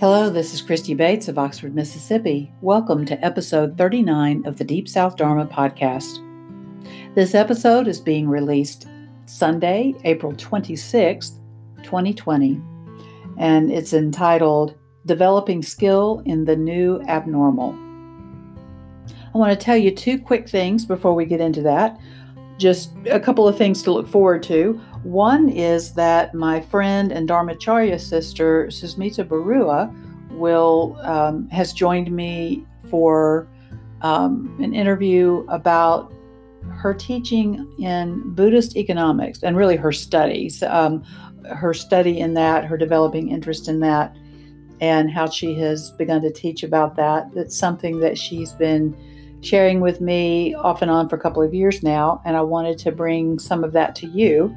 Hello, this is Christy Bates of Oxford, Mississippi. Welcome to episode 39 of the Deep South Dharma podcast. This episode is being released Sunday, April 26th, 2020, and it's entitled Developing Skill in the New Abnormal. I want to tell you two quick things before we get into that. Just a couple of things to look forward to. One is that my friend and Dharmacharya sister, Susmita Barua, will um, has joined me for um, an interview about her teaching in Buddhist economics and really her studies, um, her study in that, her developing interest in that, and how she has begun to teach about that. That's something that she's been sharing with me off and on for a couple of years now, and I wanted to bring some of that to you.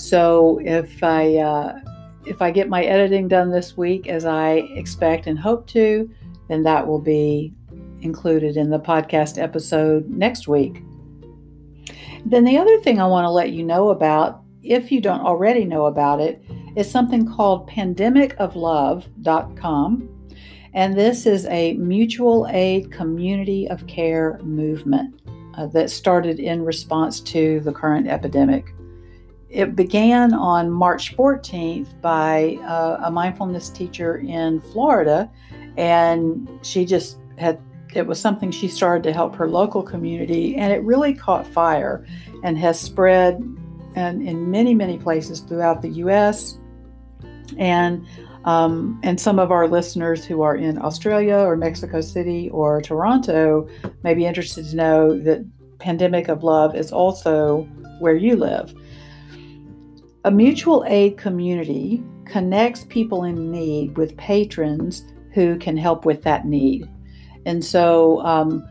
So if I uh, if I get my editing done this week, as I expect and hope to, then that will be included in the podcast episode next week. Then the other thing I want to let you know about, if you don't already know about it, is something called pandemicoflove.com. And this is a mutual aid community of care movement uh, that started in response to the current epidemic it began on March 14th by uh, a mindfulness teacher in Florida, and she just had it was something she started to help her local community, and it really caught fire and has spread and in many many places throughout the U.S. and um, and some of our listeners who are in Australia or Mexico City or Toronto may be interested to know that Pandemic of Love is also where you live. A mutual aid community connects people in need with patrons who can help with that need. And so, um,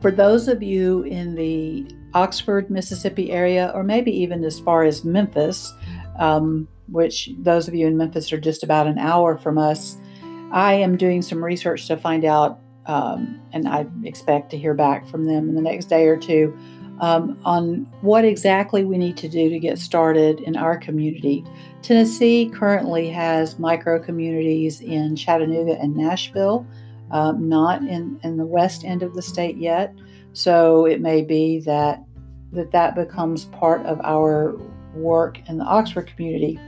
for those of you in the Oxford, Mississippi area, or maybe even as far as Memphis, um, which those of you in Memphis are just about an hour from us, I am doing some research to find out, um, and I expect to hear back from them in the next day or two um, on what exactly we need to do to get started in our community. Tennessee currently has micro communities in Chattanooga and Nashville, um, not in, in the west end of the state yet. So it may be that that, that becomes part of our work in the Oxford community.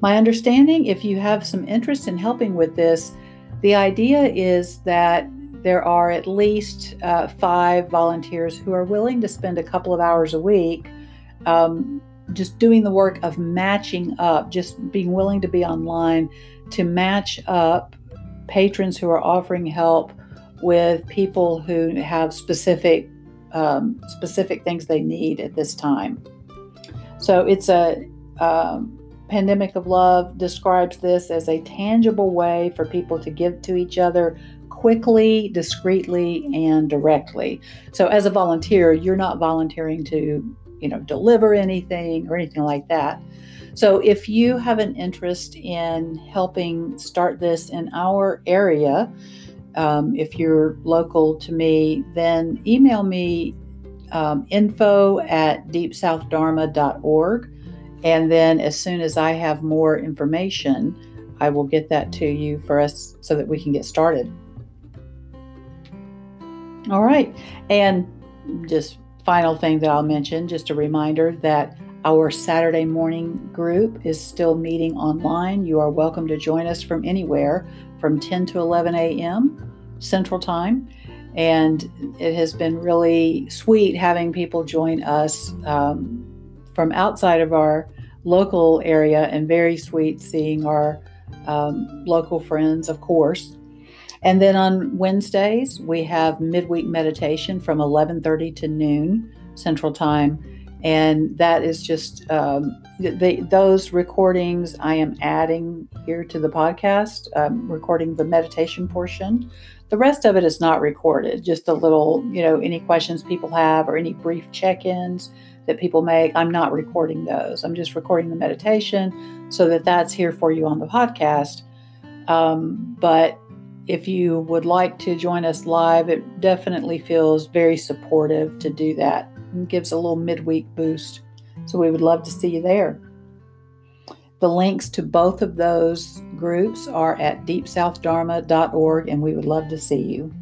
My understanding, if you have some interest in helping with this, the idea is that there are at least uh, five volunteers who are willing to spend a couple of hours a week um, just doing the work of matching up, just being willing to be online to match up patrons who are offering help with people who have specific um, specific things they need at this time. So it's a um, pandemic of love describes this as a tangible way for people to give to each other quickly, discreetly, and directly. So as a volunteer, you're not volunteering to, you know, deliver anything or anything like that. So if you have an interest in helping start this in our area, um, if you're local to me, then email me um, info at deepsouthdharma.org. And then as soon as I have more information, I will get that to you for us so that we can get started. All right. And just final thing that I'll mention, just a reminder that our Saturday morning group is still meeting online. You are welcome to join us from anywhere from 10 to 11 a.m. Central Time. And it has been really sweet having people join us um, from outside of our local area and very sweet seeing our um, local friends, of course, and then on Wednesdays, we have midweek meditation from 11:30 to noon Central Time, and that is just um, those recordings I am adding here to the podcast, um, recording the meditation portion. The rest of it is not recorded, just a little, you know, any questions people have or any brief check ins that people make. I'm not recording those. I'm just recording the meditation so that that's here for you on the podcast. Um, but if you would like to join us live, it definitely feels very supportive to do that and gives a little midweek boost. So we would love to see you there. The links to both of those groups are at deepsouthdharma.org, and we would love to see you.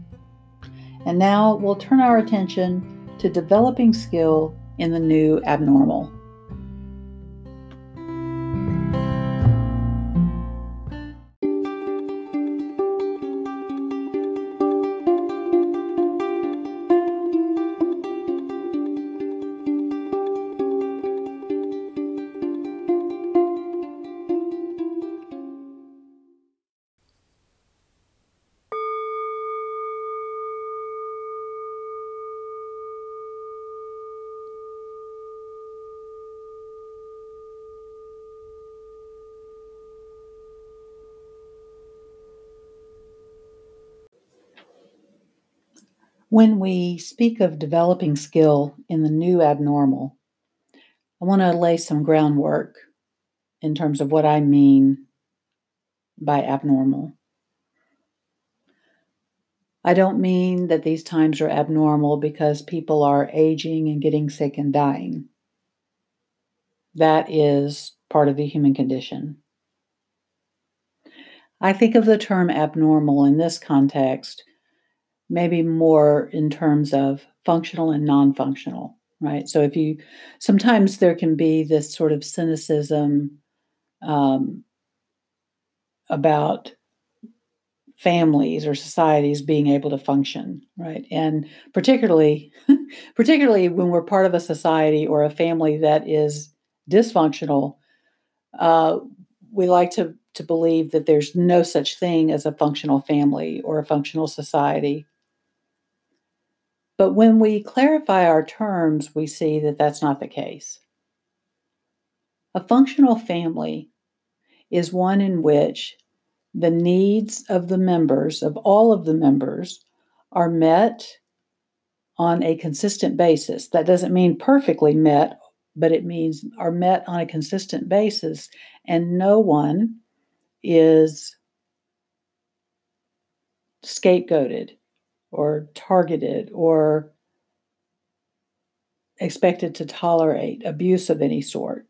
And now we'll turn our attention to developing skill in the new abnormal. When we speak of developing skill in the new abnormal, I want to lay some groundwork in terms of what I mean by abnormal. I don't mean that these times are abnormal because people are aging and getting sick and dying. That is part of the human condition. I think of the term abnormal in this context maybe more in terms of functional and non functional, right? So if you sometimes there can be this sort of cynicism um, about families or societies being able to function right and particularly particularly when we're part of a society or a family that is dysfunctional uh, we like to to believe that there's no such thing as a functional family or a functional society but when we clarify our terms, we see that that's not the case. A functional family is one in which the needs of the members, of all of the members, are met on a consistent basis. That doesn't mean perfectly met, but it means are met on a consistent basis, and no one is scapegoated or targeted or expected to tolerate abuse of any sort.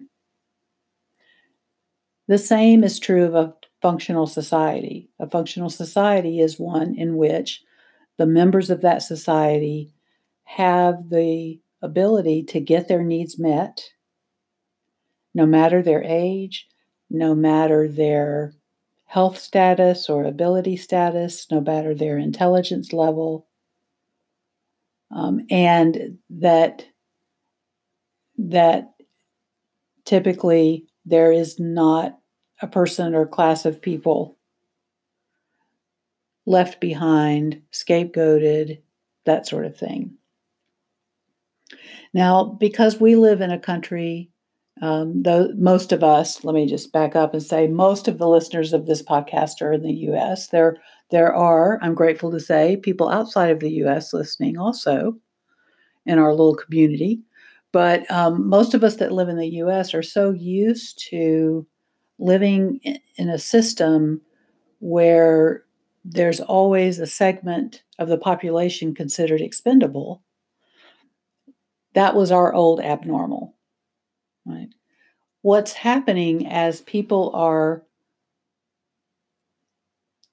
The same is true of a functional society. A functional society is one in which the members of that society have the ability to get their needs met, no matter their age, no matter their health status or ability status, no matter their intelligence level, um, and that that typically there is not a person or class of people left behind, scapegoated, that sort of thing. Now, because we live in a country um, though most of us, let me just back up and say, most of the listeners of this podcast are in the U.S. There, there are, I'm grateful to say, people outside of the U.S. listening also in our little community. But um, most of us that live in the U.S. are so used to living in a system where there's always a segment of the population considered expendable. That was our old abnormal right? What's happening as people are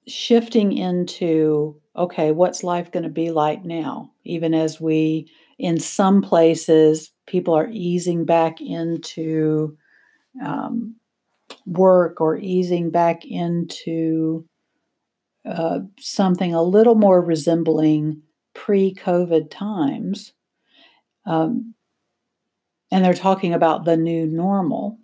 shifting into okay, what's life going to be like now? Even as we, in some places, people are easing back into um, work or easing back into uh, something a little more resembling pre COVID times. Um, and they're talking about the new normal.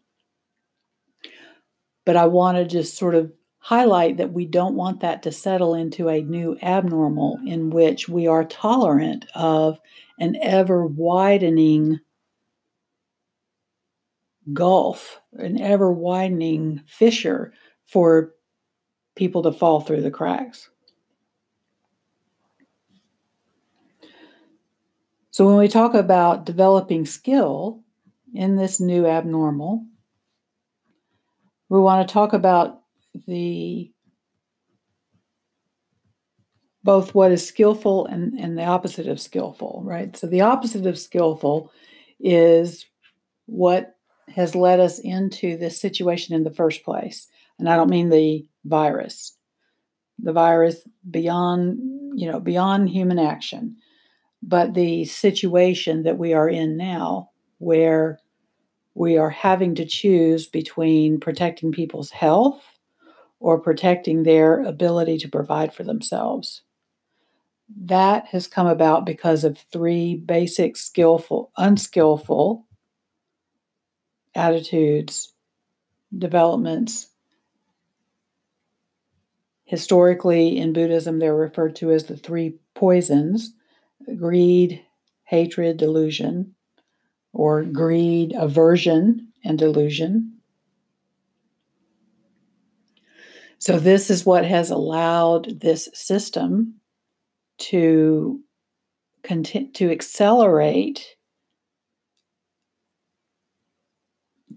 But I want to just sort of highlight that we don't want that to settle into a new abnormal in which we are tolerant of an ever widening gulf, an ever widening fissure for people to fall through the cracks. So, when we talk about developing skill in this new abnormal, we want to talk about the both what is skillful and, and the opposite of skillful, right? So, the opposite of skillful is what has led us into this situation in the first place. And I don't mean the virus, the virus beyond, you know, beyond human action, but the situation that we are in now where we are having to choose between protecting people's health or protecting their ability to provide for themselves. That has come about because of three basic skillful, unskillful attitudes, developments. Historically, in Buddhism, they're referred to as the three poisons greed, hatred, delusion, or greed, aversion, and delusion. So, this is what has allowed this system to continue to accelerate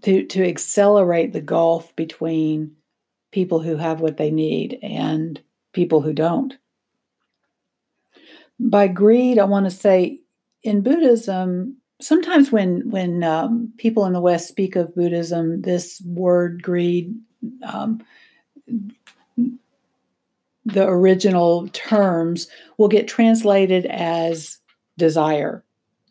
to, to accelerate the gulf between people who have what they need and people who don't. By greed, I want to say in Buddhism, sometimes when when um, people in the West speak of Buddhism, this word greed, um, the original terms will get translated as desire,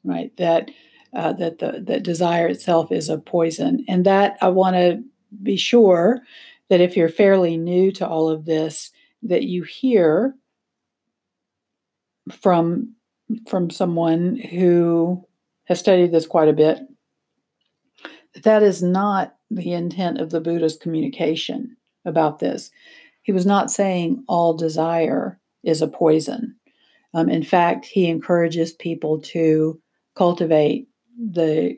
right? That uh, that the that desire itself is a poison, and that I want to be sure that if you're fairly new to all of this, that you hear from from someone who has studied this quite a bit. That is not the intent of the Buddha's communication about this. He was not saying all desire is a poison. Um, in fact, he encourages people to cultivate the,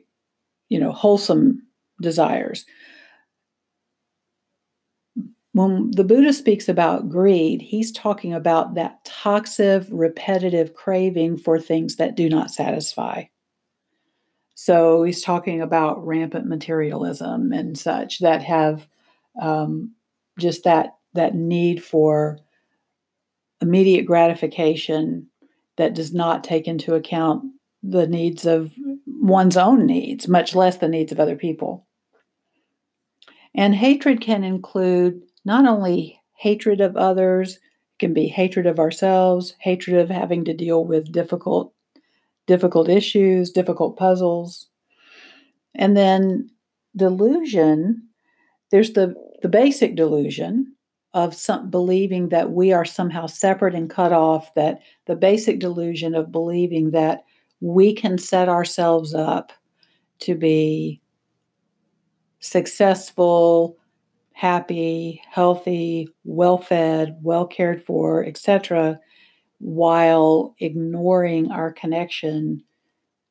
you know, wholesome desires. When the Buddha speaks about greed, he's talking about that toxic, repetitive craving for things that do not satisfy. So he's talking about rampant materialism and such that have um, just that that need for immediate gratification that does not take into account the needs of one's own needs, much less the needs of other people. And hatred can include not only hatred of others, it can be hatred of ourselves, hatred of having to deal with difficult difficult issues, difficult puzzles. And then delusion, there's the the basic delusion of some believing that we are somehow separate and cut off, that the basic delusion of believing that we can set ourselves up to be successful, happy, healthy, well fed, well cared for, etc., while ignoring our connection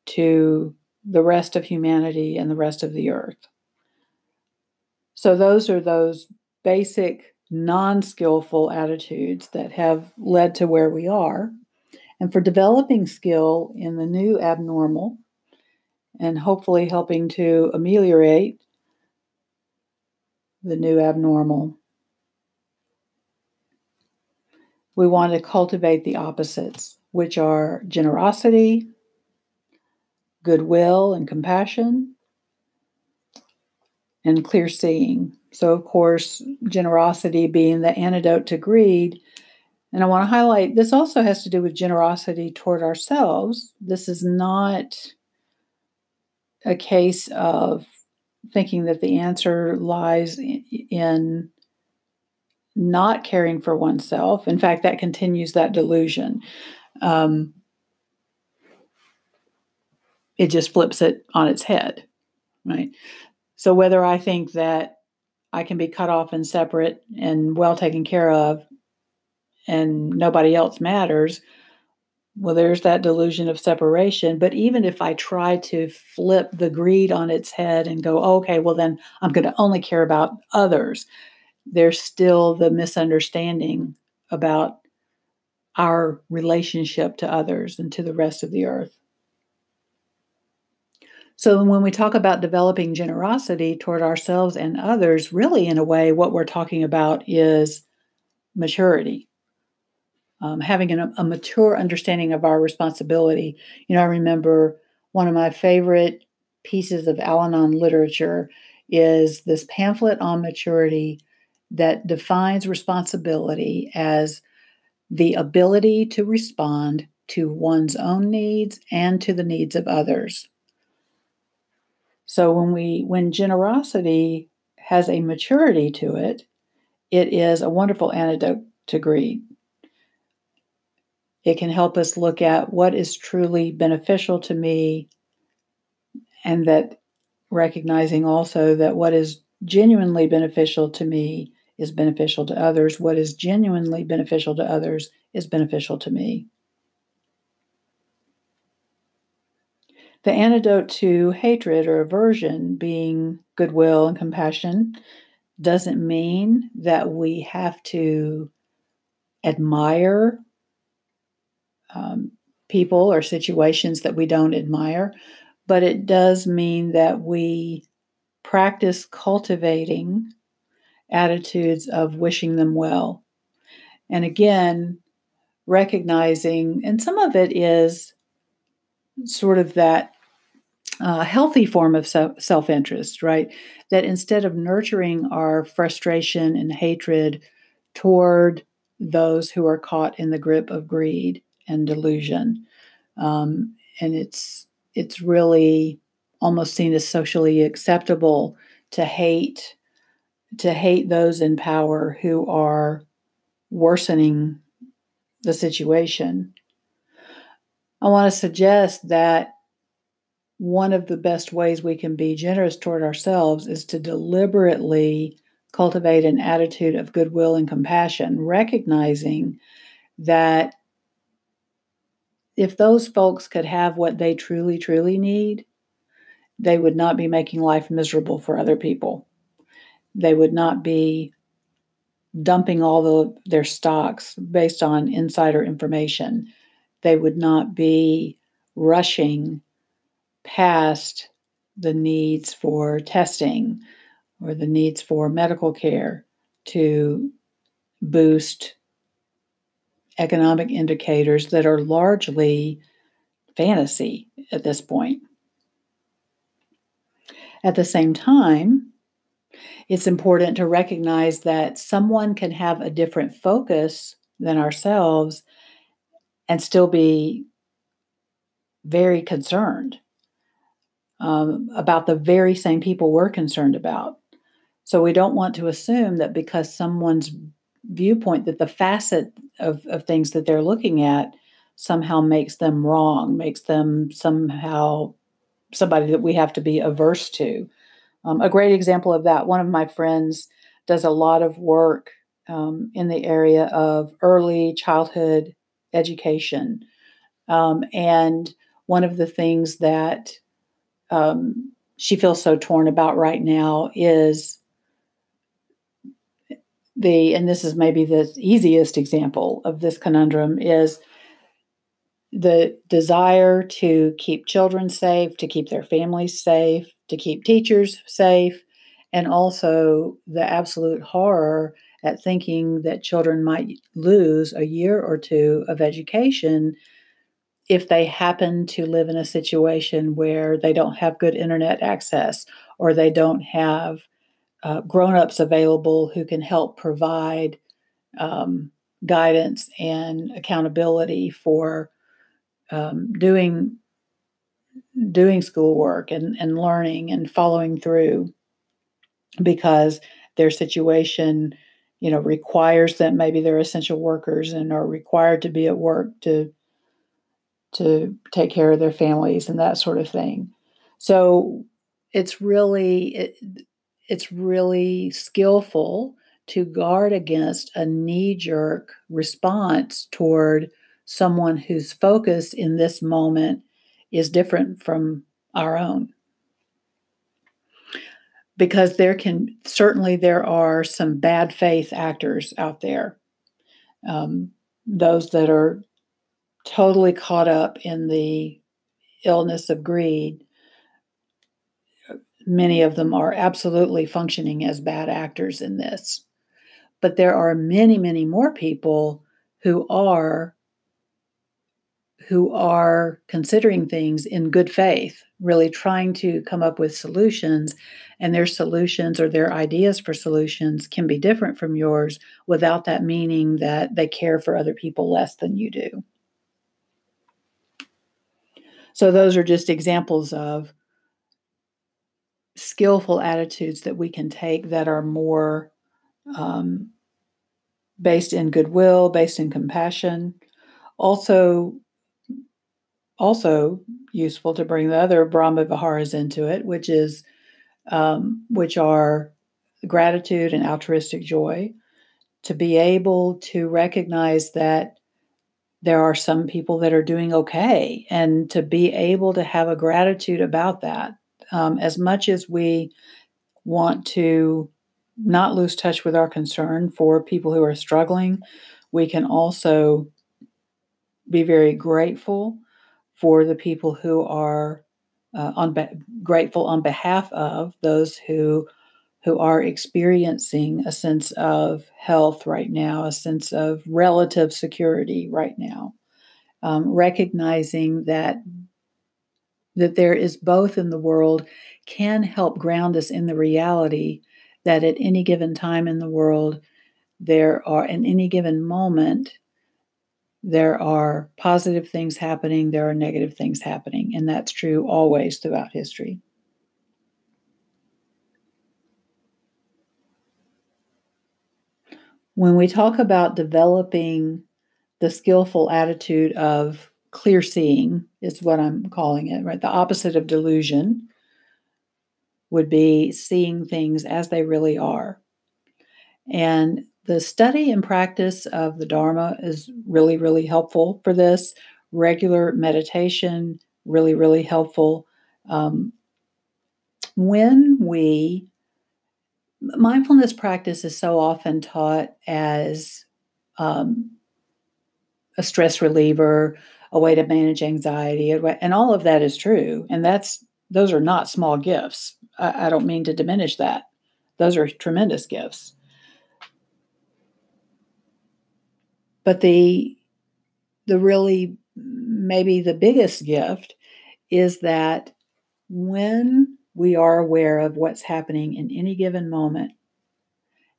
to the rest of humanity and the rest of the earth. So, those are those basic non skillful attitudes that have led to where we are. And for developing skill in the new abnormal and hopefully helping to ameliorate the new abnormal, we want to cultivate the opposites, which are generosity, goodwill, and compassion, and clear seeing. So, of course, generosity being the antidote to greed. And I want to highlight this also has to do with generosity toward ourselves. This is not a case of thinking that the answer lies in not caring for oneself. In fact, that continues that delusion. Um, it just flips it on its head, right? So, whether I think that I can be cut off and separate and well taken care of, and nobody else matters. Well, there's that delusion of separation. But even if I try to flip the greed on its head and go, okay, well, then I'm going to only care about others, there's still the misunderstanding about our relationship to others and to the rest of the earth. So, when we talk about developing generosity toward ourselves and others, really, in a way, what we're talking about is maturity, um, having an, a mature understanding of our responsibility. You know, I remember one of my favorite pieces of Al Anon literature is this pamphlet on maturity that defines responsibility as the ability to respond to one's own needs and to the needs of others. So when we when generosity has a maturity to it, it is a wonderful antidote to greed. It can help us look at what is truly beneficial to me and that recognizing also that what is genuinely beneficial to me is beneficial to others. What is genuinely beneficial to others is beneficial to me. The antidote to hatred or aversion being goodwill and compassion doesn't mean that we have to admire um, people or situations that we don't admire, but it does mean that we practice cultivating attitudes of wishing them well. And again, recognizing, and some of it is sort of that uh, healthy form of self interest, right? That instead of nurturing our frustration and hatred toward those who are caught in the grip of greed and delusion, um, and it's it's really almost seen as socially acceptable to hate to hate those in power who are worsening the situation. I want to suggest that one of the best ways we can be generous toward ourselves is to deliberately cultivate an attitude of goodwill and compassion, recognizing that if those folks could have what they truly, truly need, they would not be making life miserable for other people. They would not be dumping all the, their stocks based on insider information. They would not be rushing past the needs for testing or the needs for medical care to boost economic indicators that are largely fantasy at this point. At the same time, it's important to recognize that someone can have a different focus than ourselves and still be very concerned um, about the very same people we're concerned about. So we don't want to assume that because someone's viewpoint, that the facet of, of things that they're looking at somehow makes them wrong, makes them somehow somebody that we have to be averse to. Um, a great example of that, one of my friends does a lot of work um, in the area of early childhood education. Um, and one of the things that um, she feels so torn about right now is the, and this is maybe the easiest example of this conundrum, is the desire to keep children safe, to keep their families safe, to keep teachers safe, and also the absolute horror at thinking that children might lose a year or two of education if they happen to live in a situation where they don't have good internet access or they don't have uh, grown-ups available who can help provide um, guidance and accountability for um, doing doing schoolwork and, and learning and following through because their situation you know requires that maybe they're essential workers and are required to be at work to to take care of their families and that sort of thing. So it's really it, it's really skillful to guard against a knee jerk response toward someone whose focus in this moment is different from our own because there can certainly there are some bad faith actors out there um, those that are totally caught up in the illness of greed. Many of them are absolutely functioning as bad actors in this. But there are many, many more people who are who are considering things in good faith, really trying to come up with solutions, and their solutions or their ideas for solutions can be different from yours without that meaning that they care for other people less than you do. So, those are just examples of skillful attitudes that we can take that are more um, based in goodwill, based in compassion. Also, also useful to bring the other Brahma Viharas into it, which is um, which are gratitude and altruistic joy, to be able to recognize that there are some people that are doing okay, and to be able to have a gratitude about that. Um, as much as we want to not lose touch with our concern for people who are struggling, we can also be very grateful for the people who are uh, on be- grateful on behalf of those who who are experiencing a sense of health right now, a sense of relative security right now, um, recognizing that that there is both in the world can help ground us in the reality that at any given time in the world there are in any given moment there are positive things happening, there are negative things happening, and that's true always throughout history. When we talk about developing the skillful attitude of clear seeing, is what I'm calling it, right? The opposite of delusion would be seeing things as they really are. And the study and practice of the Dharma is really, really helpful for this. Regular meditation, really, really helpful. Um, when we, mindfulness practice is so often taught as um, a stress reliever, a way to manage anxiety, and all of that is true. And that's those are not small gifts. I, I don't mean to diminish that. Those are tremendous gifts. But the the really maybe the biggest gift is that when we are aware of what's happening in any given moment,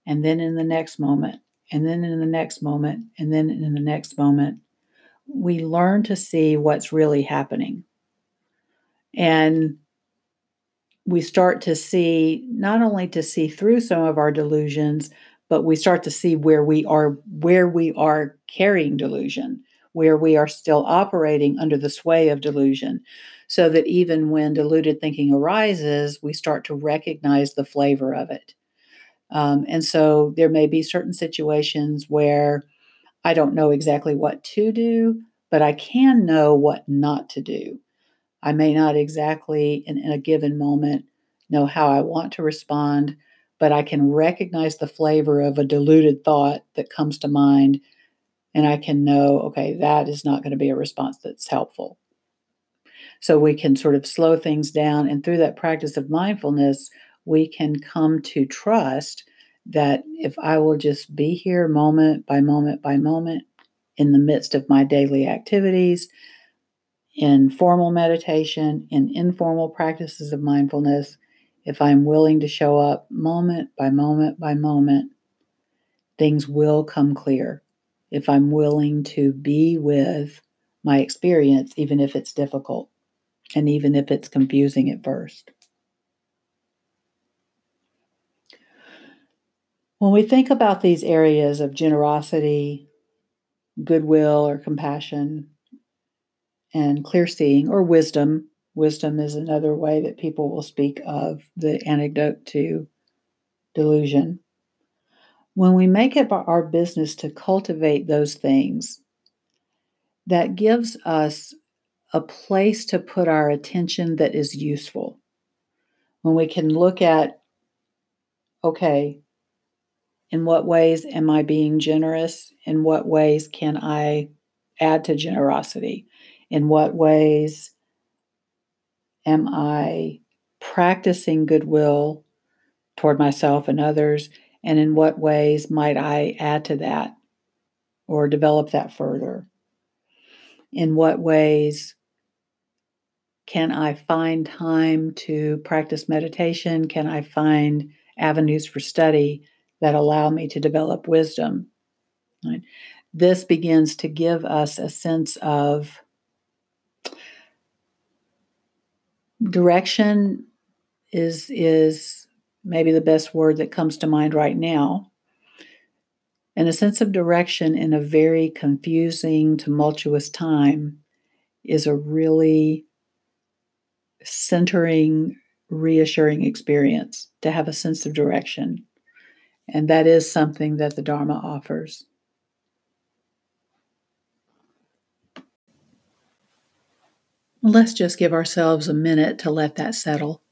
and then in the next moment, and then in the next moment, and then in the next moment, we learn to see what's really happening. And we start to see, not only to see through some of our delusions, but we start to see where we are where we are carrying delusion where we are still operating under the sway of delusion so that even when deluded thinking arises we start to recognize the flavor of it um, and so there may be certain situations where i don't know exactly what to do but i can know what not to do i may not exactly in, in a given moment know how i want to respond but I can recognize the flavor of a diluted thought that comes to mind. And I can know, okay, that is not going to be a response that's helpful. So we can sort of slow things down. And through that practice of mindfulness, we can come to trust that if I will just be here moment by moment by moment in the midst of my daily activities, in formal meditation, in informal practices of mindfulness, if I'm willing to show up moment by moment by moment, things will come clear. If I'm willing to be with my experience, even if it's difficult and even if it's confusing at first. When we think about these areas of generosity, goodwill, or compassion, and clear seeing or wisdom, Wisdom is another way that people will speak of the antidote to delusion. When we make it our business to cultivate those things, that gives us a place to put our attention that is useful. When we can look at, okay, in what ways am I being generous? In what ways can I add to generosity? In what ways am I practicing goodwill toward myself and others? And in what ways might I add to that or develop that further? In what ways can I find time to practice meditation? Can I find avenues for study that allow me to develop wisdom? Right? This begins to give us a sense of direction is is maybe the best word that comes to mind right now and a sense of direction in a very confusing tumultuous time is a really centering reassuring experience to have a sense of direction and that is something that the dharma offers Let's just give ourselves a minute to let that settle.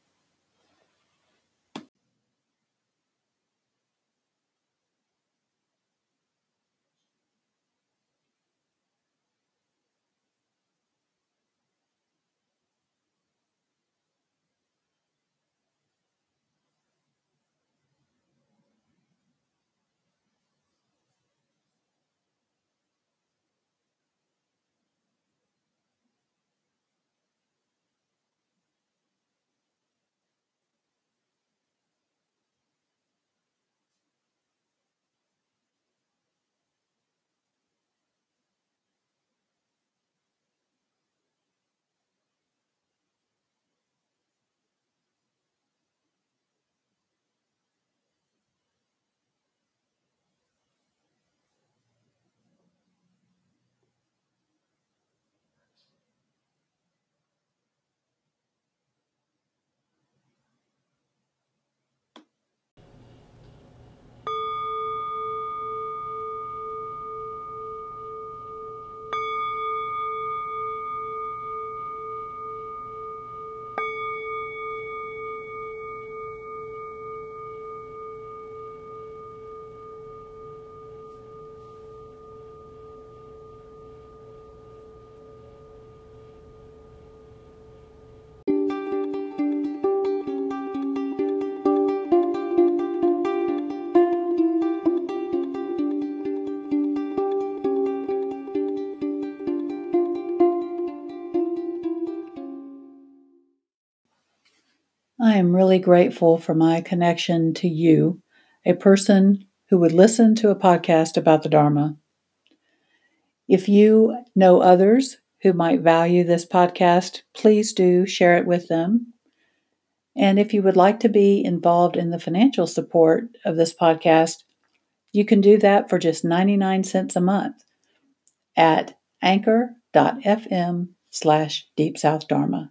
I am really grateful for my connection to you, a person who would listen to a podcast about the Dharma. If you know others who might value this podcast, please do share it with them. And if you would like to be involved in the financial support of this podcast, you can do that for just 99 cents a month at anchor.fm slash deep south dharma.